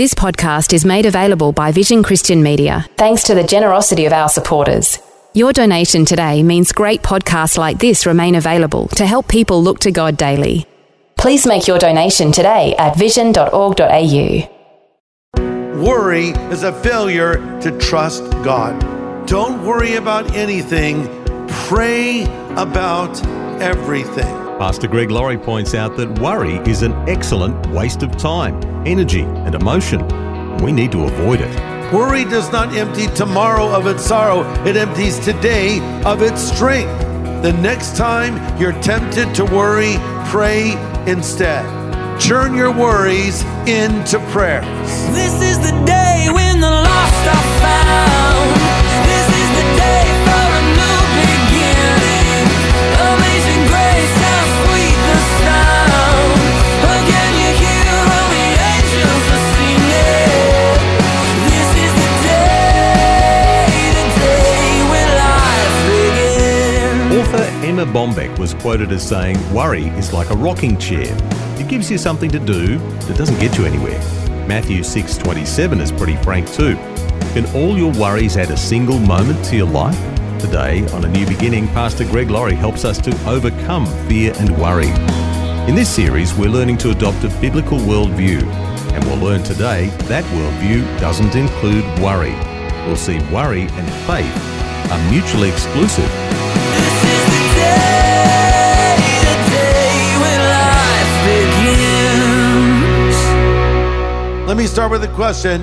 This podcast is made available by Vision Christian Media, thanks to the generosity of our supporters. Your donation today means great podcasts like this remain available to help people look to God daily. Please make your donation today at vision.org.au. Worry is a failure to trust God. Don't worry about anything, pray about everything. Pastor Greg Laurie points out that worry is an excellent waste of time, energy, and emotion. We need to avoid it. Worry does not empty tomorrow of its sorrow, it empties today of its strength. The next time you're tempted to worry, pray instead. Turn your worries into prayers. This is the Bombeck was quoted as saying, Worry is like a rocking chair. It gives you something to do that doesn't get you anywhere. Matthew 6:27 is pretty frank too. Can all your worries add a single moment to your life? Today, on A New Beginning, Pastor Greg Laurie helps us to overcome fear and worry. In this series, we're learning to adopt a biblical worldview, and we'll learn today that worldview doesn't include worry. We'll see worry and faith are mutually exclusive. Let me start with a question.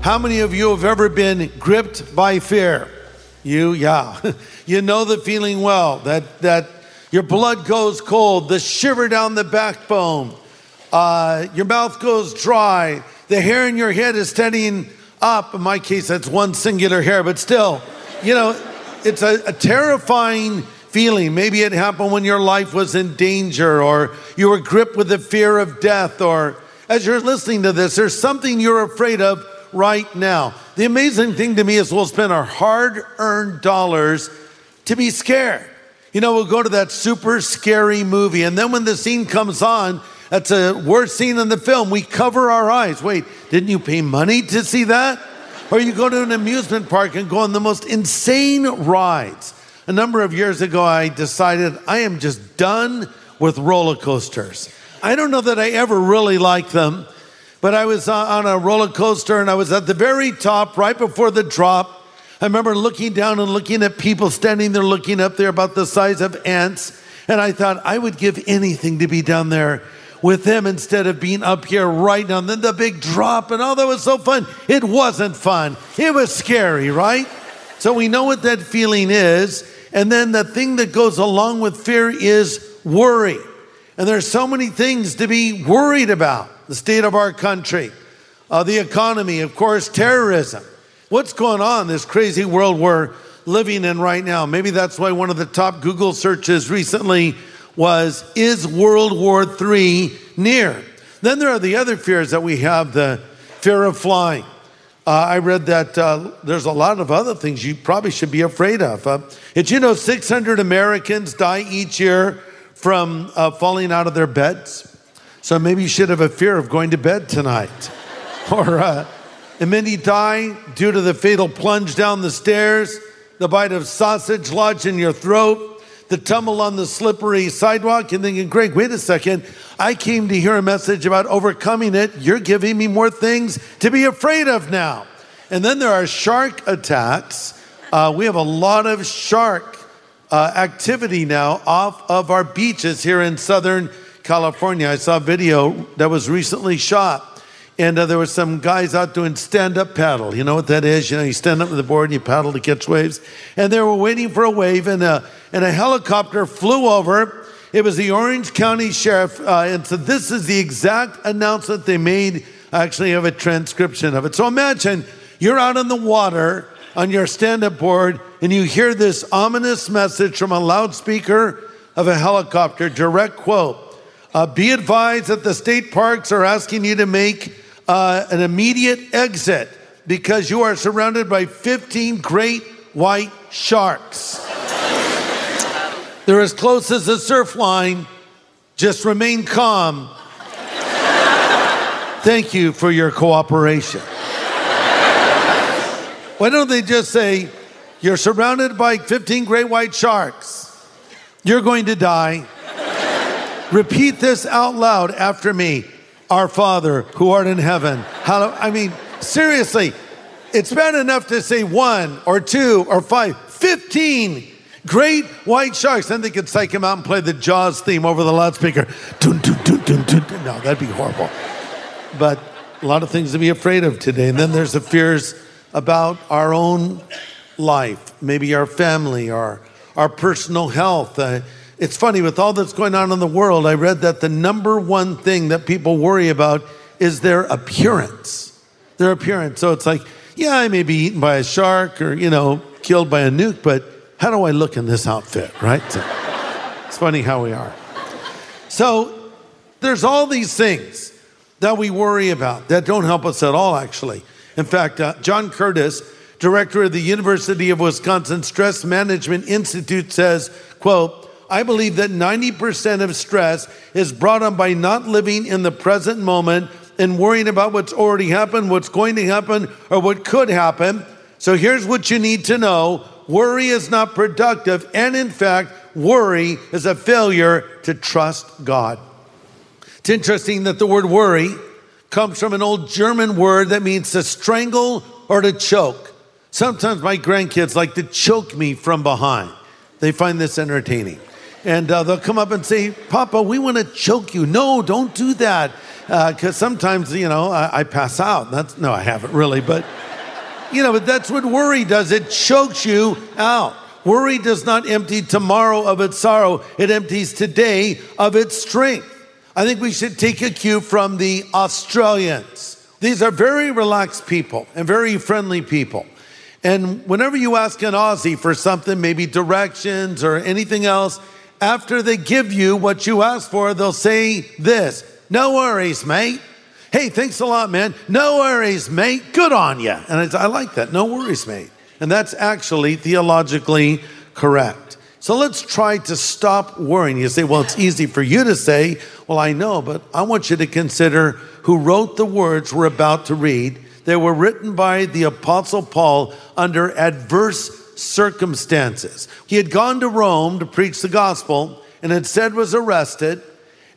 How many of you have ever been gripped by fear? You, yeah. You know the feeling well that, that your blood goes cold, the shiver down the backbone, uh, your mouth goes dry, the hair in your head is standing up. In my case, that's one singular hair, but still, you know, it's a, a terrifying feeling. Maybe it happened when your life was in danger, or you were gripped with the fear of death, or as you're listening to this, there's something you're afraid of right now. The amazing thing to me is we'll spend our hard earned dollars to be scared. You know, we'll go to that super scary movie, and then when the scene comes on, that's a worst scene in the film, we cover our eyes. Wait, didn't you pay money to see that? Or you go to an amusement park and go on the most insane rides. A number of years ago, I decided I am just done with roller coasters. I don't know that I ever really liked them, but I was uh, on a roller coaster and I was at the very top right before the drop. I remember looking down and looking at people standing there looking up there about the size of ants. And I thought I would give anything to be down there with them instead of being up here right now. And then the big drop, and oh, that was so fun. It wasn't fun, it was scary, right? So we know what that feeling is. And then the thing that goes along with fear is worry. And there's so many things to be worried about the state of our country, uh, the economy, of course, terrorism. What's going on in this crazy world we're living in right now? Maybe that's why one of the top Google searches recently was Is World War III near? Then there are the other fears that we have the fear of flying. Uh, I read that uh, there's a lot of other things you probably should be afraid of. Uh, did you know 600 Americans die each year from uh, falling out of their beds? So maybe you should have a fear of going to bed tonight. or uh, and many die due to the fatal plunge down the stairs, the bite of sausage lodged in your throat, the tumble on the slippery sidewalk. And thinking, Greg, wait a second. I came to hear a message about overcoming it. You're giving me more things to be afraid of now. And then there are shark attacks. Uh, we have a lot of shark uh, activity now off of our beaches here in Southern California. I saw a video that was recently shot. And uh, there were some guys out doing stand up paddle. You know what that is? You know, you stand up to the board and you paddle to catch waves. And they were waiting for a wave, and a, and a helicopter flew over. It was the Orange County Sheriff. Uh, and so this is the exact announcement they made. I actually have a transcription of it. So imagine you're out in the water on your stand up board and you hear this ominous message from a loudspeaker of a helicopter, direct quote uh, Be advised that the state parks are asking you to make uh, an immediate exit because you are surrounded by 15 great white sharks. They're as close as a surf line. Just remain calm. Thank you for your cooperation. Why don't they just say, You're surrounded by 15 great white sharks. You're going to die. Repeat this out loud after me Our Father who art in heaven. Hallow-" I mean, seriously, it's bad enough to say one or two or five, 15 great white sharks. Then they could psych him out and play the Jaws theme over the loudspeaker. Dun, dun, dun, dun, dun, dun. No, that'd be horrible. But a lot of things to be afraid of today. And then there's the fears about our own life, maybe our family, our, our personal health. Uh, it's funny, with all that's going on in the world, I read that the number one thing that people worry about is their appearance. Their appearance. So it's like, yeah, I may be eaten by a shark or, you know, killed by a nuke, but how do I look in this outfit, right? So, it's funny how we are. So there's all these things that we worry about that don't help us at all, actually. In fact, uh, John Curtis, director of the University of Wisconsin Stress Management Institute, says, quote, I believe that 90% of stress is brought on by not living in the present moment and worrying about what's already happened, what's going to happen, or what could happen. So here's what you need to know worry is not productive, and in fact, worry is a failure to trust God. It's interesting that the word worry comes from an old German word that means to strangle or to choke. Sometimes my grandkids like to choke me from behind. They find this entertaining. And uh, they'll come up and say, Papa, we want to choke you. No, don't do that. Because sometimes, you know, I, I pass out. That's, no, I haven't really, but, you know, but that's what worry does. It chokes you out. Worry does not empty tomorrow of its sorrow, it empties today of its strength. I think we should take a cue from the Australians. These are very relaxed people and very friendly people. And whenever you ask an Aussie for something, maybe directions or anything else, after they give you what you asked for, they'll say this No worries, mate. Hey, thanks a lot, man. No worries, mate. Good on you. And I like that. No worries, mate. And that's actually theologically correct. So let's try to stop worrying. You say, well, it's easy for you to say. Well, I know, but I want you to consider who wrote the words we're about to read. They were written by the Apostle Paul under adverse circumstances. He had gone to Rome to preach the gospel and instead was arrested,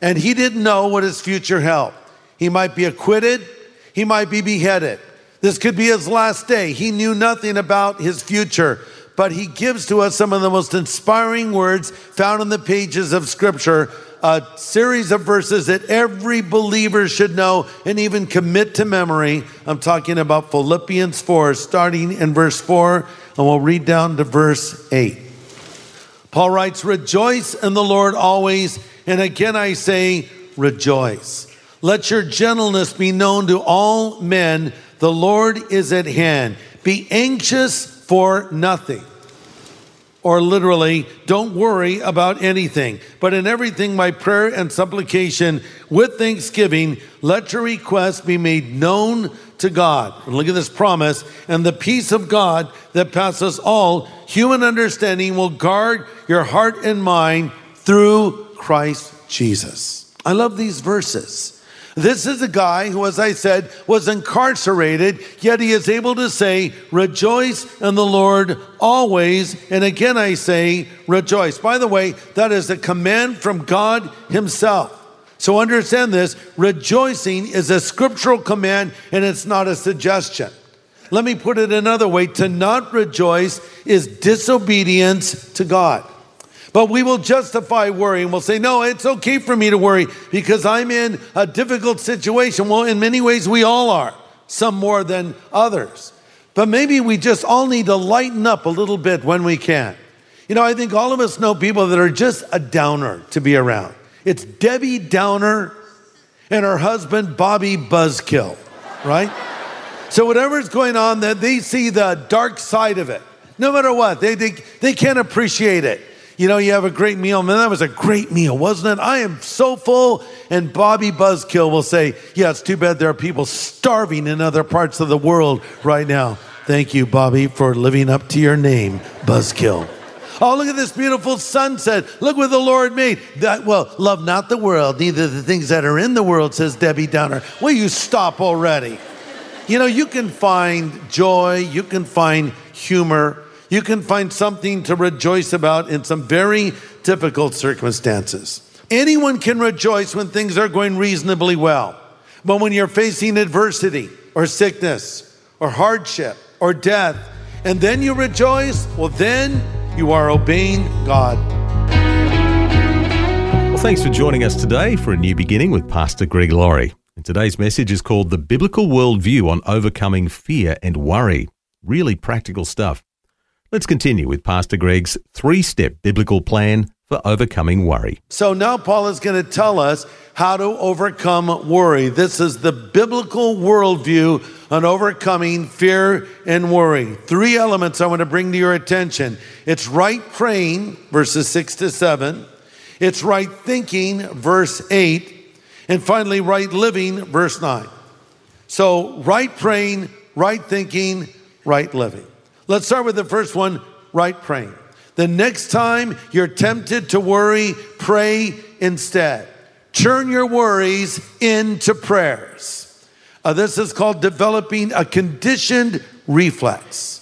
and he didn't know what his future held. He might be acquitted, he might be beheaded. This could be his last day. He knew nothing about his future, but he gives to us some of the most inspiring words found in the pages of Scripture a series of verses that every believer should know and even commit to memory. I'm talking about Philippians 4, starting in verse 4, and we'll read down to verse 8. Paul writes, Rejoice in the Lord always, and again I say, Rejoice. Let your gentleness be known to all men. The Lord is at hand. Be anxious for nothing or literally, don't worry about anything, but in everything, by prayer and supplication with thanksgiving, let your requests be made known to God. And look at this promise, and the peace of God that passes all human understanding will guard your heart and mind through Christ Jesus. I love these verses. This is a guy who, as I said, was incarcerated, yet he is able to say, Rejoice in the Lord always. And again, I say, Rejoice. By the way, that is a command from God Himself. So understand this rejoicing is a scriptural command and it's not a suggestion. Let me put it another way to not rejoice is disobedience to God. But we will justify worry and we'll say, no, it's okay for me to worry because I'm in a difficult situation. Well, in many ways, we all are, some more than others. But maybe we just all need to lighten up a little bit when we can. You know, I think all of us know people that are just a downer to be around. It's Debbie Downer and her husband, Bobby Buzzkill, right? So whatever's going on, they see the dark side of it. No matter what, they, they, they can't appreciate it. You know, you have a great meal. Man, that was a great meal, wasn't it? I am so full. And Bobby Buzzkill will say, Yeah, it's too bad there are people starving in other parts of the world right now. Thank you, Bobby, for living up to your name, Buzzkill. Oh, look at this beautiful sunset. Look what the Lord made. That, well, love not the world, neither the things that are in the world, says Debbie Downer. Will you stop already? You know, you can find joy, you can find humor, you can find something to rejoice about in some very difficult circumstances. Anyone can rejoice when things are going reasonably well. But when you're facing adversity or sickness or hardship or death, and then you rejoice, well, then you are obeying God. Well, thanks for joining us today for a new beginning with Pastor Greg Laurie. And today's message is called The Biblical Worldview on Overcoming Fear and Worry. Really practical stuff. Let's continue with Pastor Greg's three step biblical plan for overcoming worry. So now Paul is going to tell us how to overcome worry. This is the biblical worldview on overcoming fear and worry. Three elements I want to bring to your attention it's right praying, verses six to seven, it's right thinking, verse eight, and finally, right living, verse nine. So, right praying, right thinking, right living. Let's start with the first one right praying. The next time you're tempted to worry, pray instead. Turn your worries into prayers. Uh, this is called developing a conditioned reflex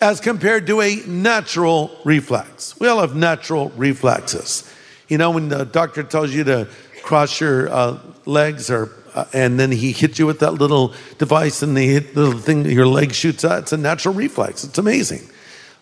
as compared to a natural reflex. We all have natural reflexes. You know, when the doctor tells you to cross your uh, legs or uh, and then he hits you with that little device and the little thing your leg shoots out. It's a natural reflex. It's amazing.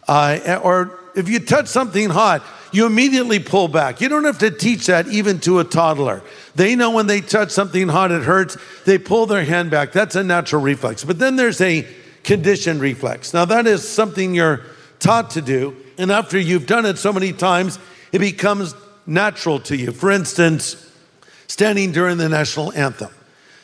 Uh, or if you touch something hot, you immediately pull back. You don't have to teach that even to a toddler. They know when they touch something hot, it hurts. They pull their hand back. That's a natural reflex. But then there's a conditioned reflex. Now, that is something you're taught to do. And after you've done it so many times, it becomes natural to you. For instance, standing during the national anthem.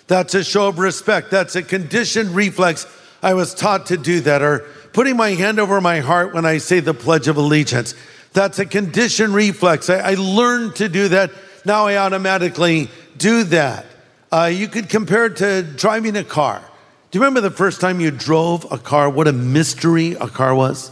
That's a show of respect. That's a conditioned reflex. I was taught to do that. Or putting my hand over my heart when I say the Pledge of Allegiance. That's a conditioned reflex. I, I learned to do that. Now I automatically do that. Uh, you could compare it to driving a car. Do you remember the first time you drove a car? What a mystery a car was.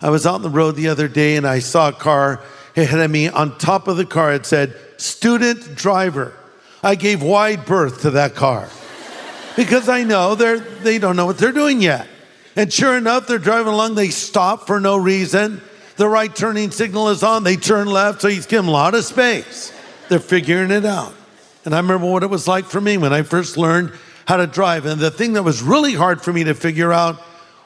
I was out on the road the other day and I saw a car ahead of me. On top of the car, it said, student driver. I gave wide berth to that car because I know they're, they don't know what they're doing yet. And sure enough, they're driving along, they stop for no reason. The right turning signal is on, they turn left, so he's given a lot of space. They're figuring it out. And I remember what it was like for me when I first learned how to drive. And the thing that was really hard for me to figure out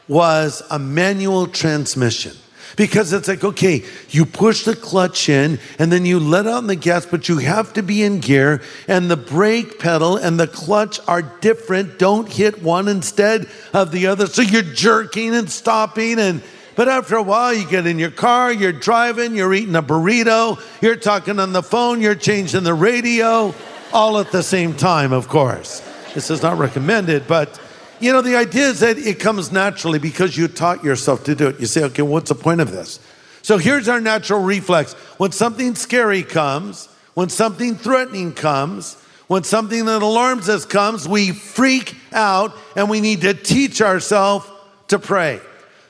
was a manual transmission. Because it's like, okay, you push the clutch in and then you let out the gas, but you have to be in gear, and the brake pedal and the clutch are different. Don't hit one instead of the other. So you're jerking and stopping and but after a while, you get in your car, you're driving, you're eating a burrito, you're talking on the phone, you're changing the radio, all at the same time, of course. This is not recommended, but you know, the idea is that it comes naturally because you taught yourself to do it. You say, okay, what's the point of this? So here's our natural reflex. When something scary comes, when something threatening comes, when something that alarms us comes, we freak out and we need to teach ourselves to pray.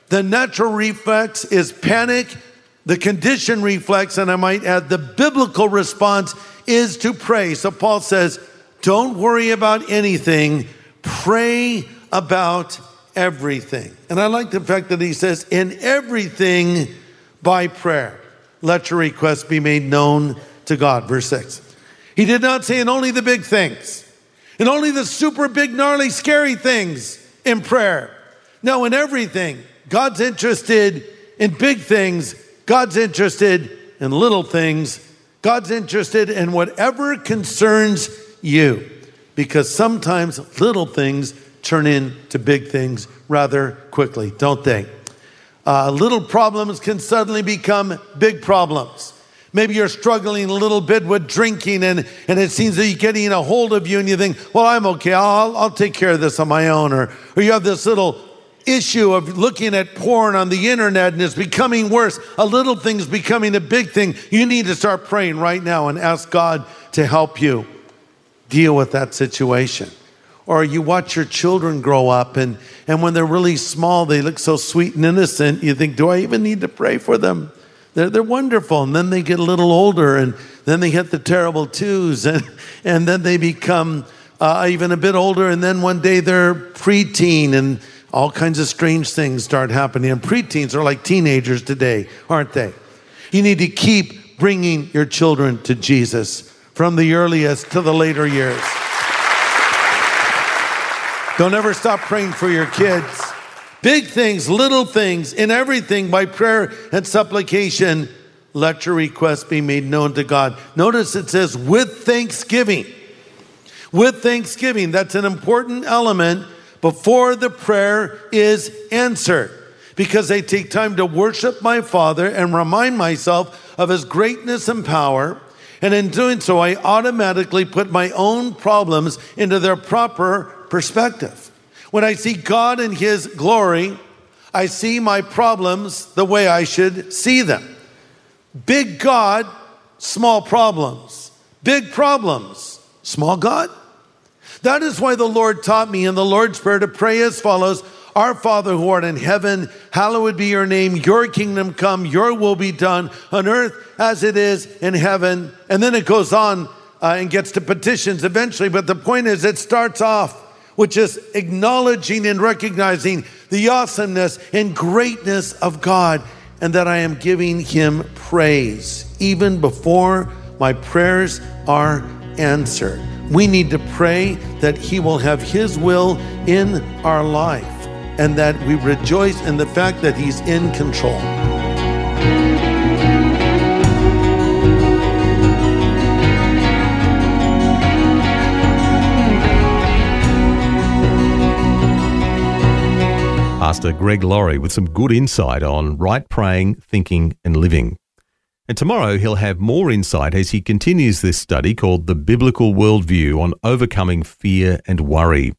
The natural reflex is panic. The condition reflex, and I might add, the biblical response is to pray. So Paul says, don't worry about anything, pray about everything. And I like the fact that he says, in everything by prayer, let your requests be made known to God. Verse 6. He did not say in only the big things, in only the super big, gnarly, scary things in prayer. No, in everything. God's interested in big things, God's interested in little things, God's interested in whatever concerns you. Because sometimes little things turn into big things rather quickly, don't they? Uh, little problems can suddenly become big problems. Maybe you're struggling a little bit with drinking and, and it seems that you're getting a hold of you and you think, well, I'm okay. I'll, I'll take care of this on my own. Or, or you have this little issue of looking at porn on the internet and it's becoming worse. A little thing's becoming a big thing. You need to start praying right now and ask God to help you deal with that situation. Or you watch your children grow up and, and when they're really small, they look so sweet and innocent. You think, do I even need to pray for them? They're, they're wonderful. And then they get a little older and then they hit the terrible twos and, and then they become uh, even a bit older. And then one day they're preteen and all kinds of strange things start happening. And preteens are like teenagers today, aren't they? You need to keep bringing your children to Jesus from the earliest to the later years. Don't ever stop praying for your kids. Big things, little things, in everything by prayer and supplication, let your requests be made known to God. Notice it says with thanksgiving. With thanksgiving. That's an important element before the prayer is answered because I take time to worship my Father and remind myself of His greatness and power. And in doing so, I automatically put my own problems into their proper perspective. When I see God in His glory, I see my problems the way I should see them. Big God, small problems. Big problems, small God. That is why the Lord taught me in the Lord's Prayer to pray as follows Our Father who art in heaven, hallowed be your name. Your kingdom come, your will be done on earth as it is in heaven. And then it goes on uh, and gets to petitions eventually. But the point is, it starts off with is acknowledging and recognizing the awesomeness and greatness of God and that I am giving him praise even before my prayers are answered. We need to pray that He will have His will in our life and that we rejoice in the fact that He's in control. Pastor Greg Laurie with some good insight on right praying, thinking, and living. And tomorrow he'll have more insight as he continues this study called The Biblical Worldview on Overcoming Fear and Worry.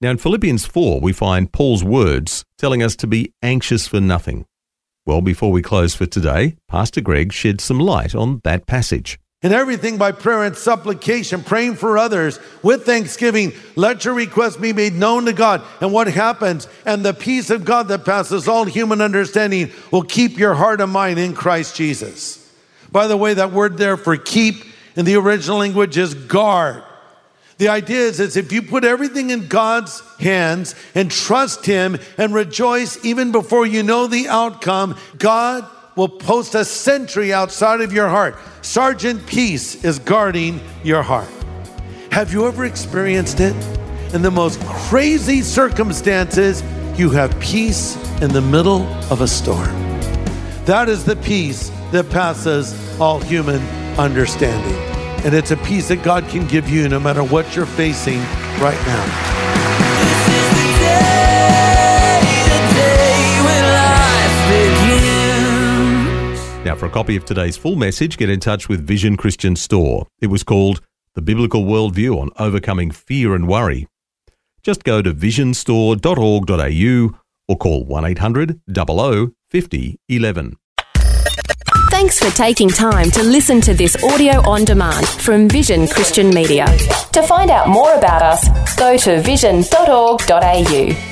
Now, in Philippians 4, we find Paul's words telling us to be anxious for nothing. Well, before we close for today, Pastor Greg shed some light on that passage. In everything by prayer and supplication, praying for others with thanksgiving, let your requests be made known to God. And what happens? And the peace of God that passes all human understanding will keep your heart and mind in Christ Jesus. By the way, that word there for keep in the original language is guard. The idea is, is if you put everything in God's hands and trust Him and rejoice even before you know the outcome, God will post a sentry outside of your heart. Sergeant Peace is guarding your heart. Have you ever experienced it? In the most crazy circumstances, you have peace in the middle of a storm. That is the peace that passes all human understanding. And it's a peace that God can give you no matter what you're facing right now. Now, for a copy of today's full message, get in touch with Vision Christian Store. It was called The Biblical Worldview on Overcoming Fear and Worry. Just go to visionstore.org.au or call 1 800 00 50 11. Thanks for taking time to listen to this audio on demand from Vision Christian Media. To find out more about us, go to vision.org.au.